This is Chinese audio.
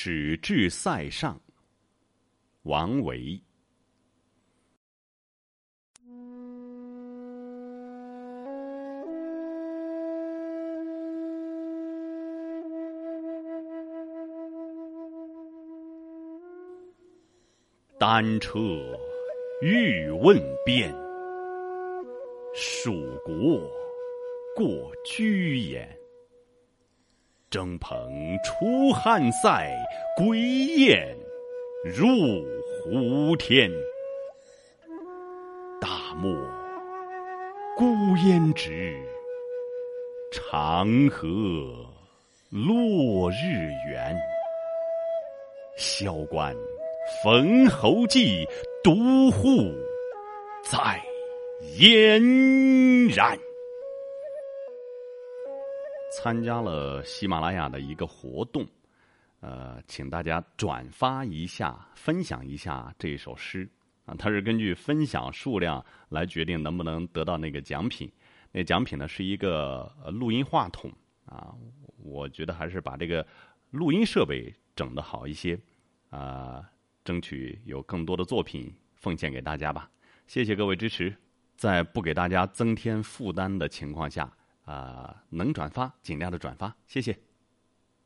始至塞上。王维。单车欲问边，蜀国过居延。征蓬出汉塞，归雁入胡天。大漠孤烟直，长河落日圆。萧关。逢侯骑，独护在燕然。参加了喜马拉雅的一个活动，呃，请大家转发一下，分享一下这一首诗啊。它是根据分享数量来决定能不能得到那个奖品。那奖品呢是一个录音话筒啊。我觉得还是把这个录音设备整得好一些啊。争取有更多的作品奉献给大家吧，谢谢各位支持，在不给大家增添负担的情况下，啊，能转发尽量的转发，谢谢。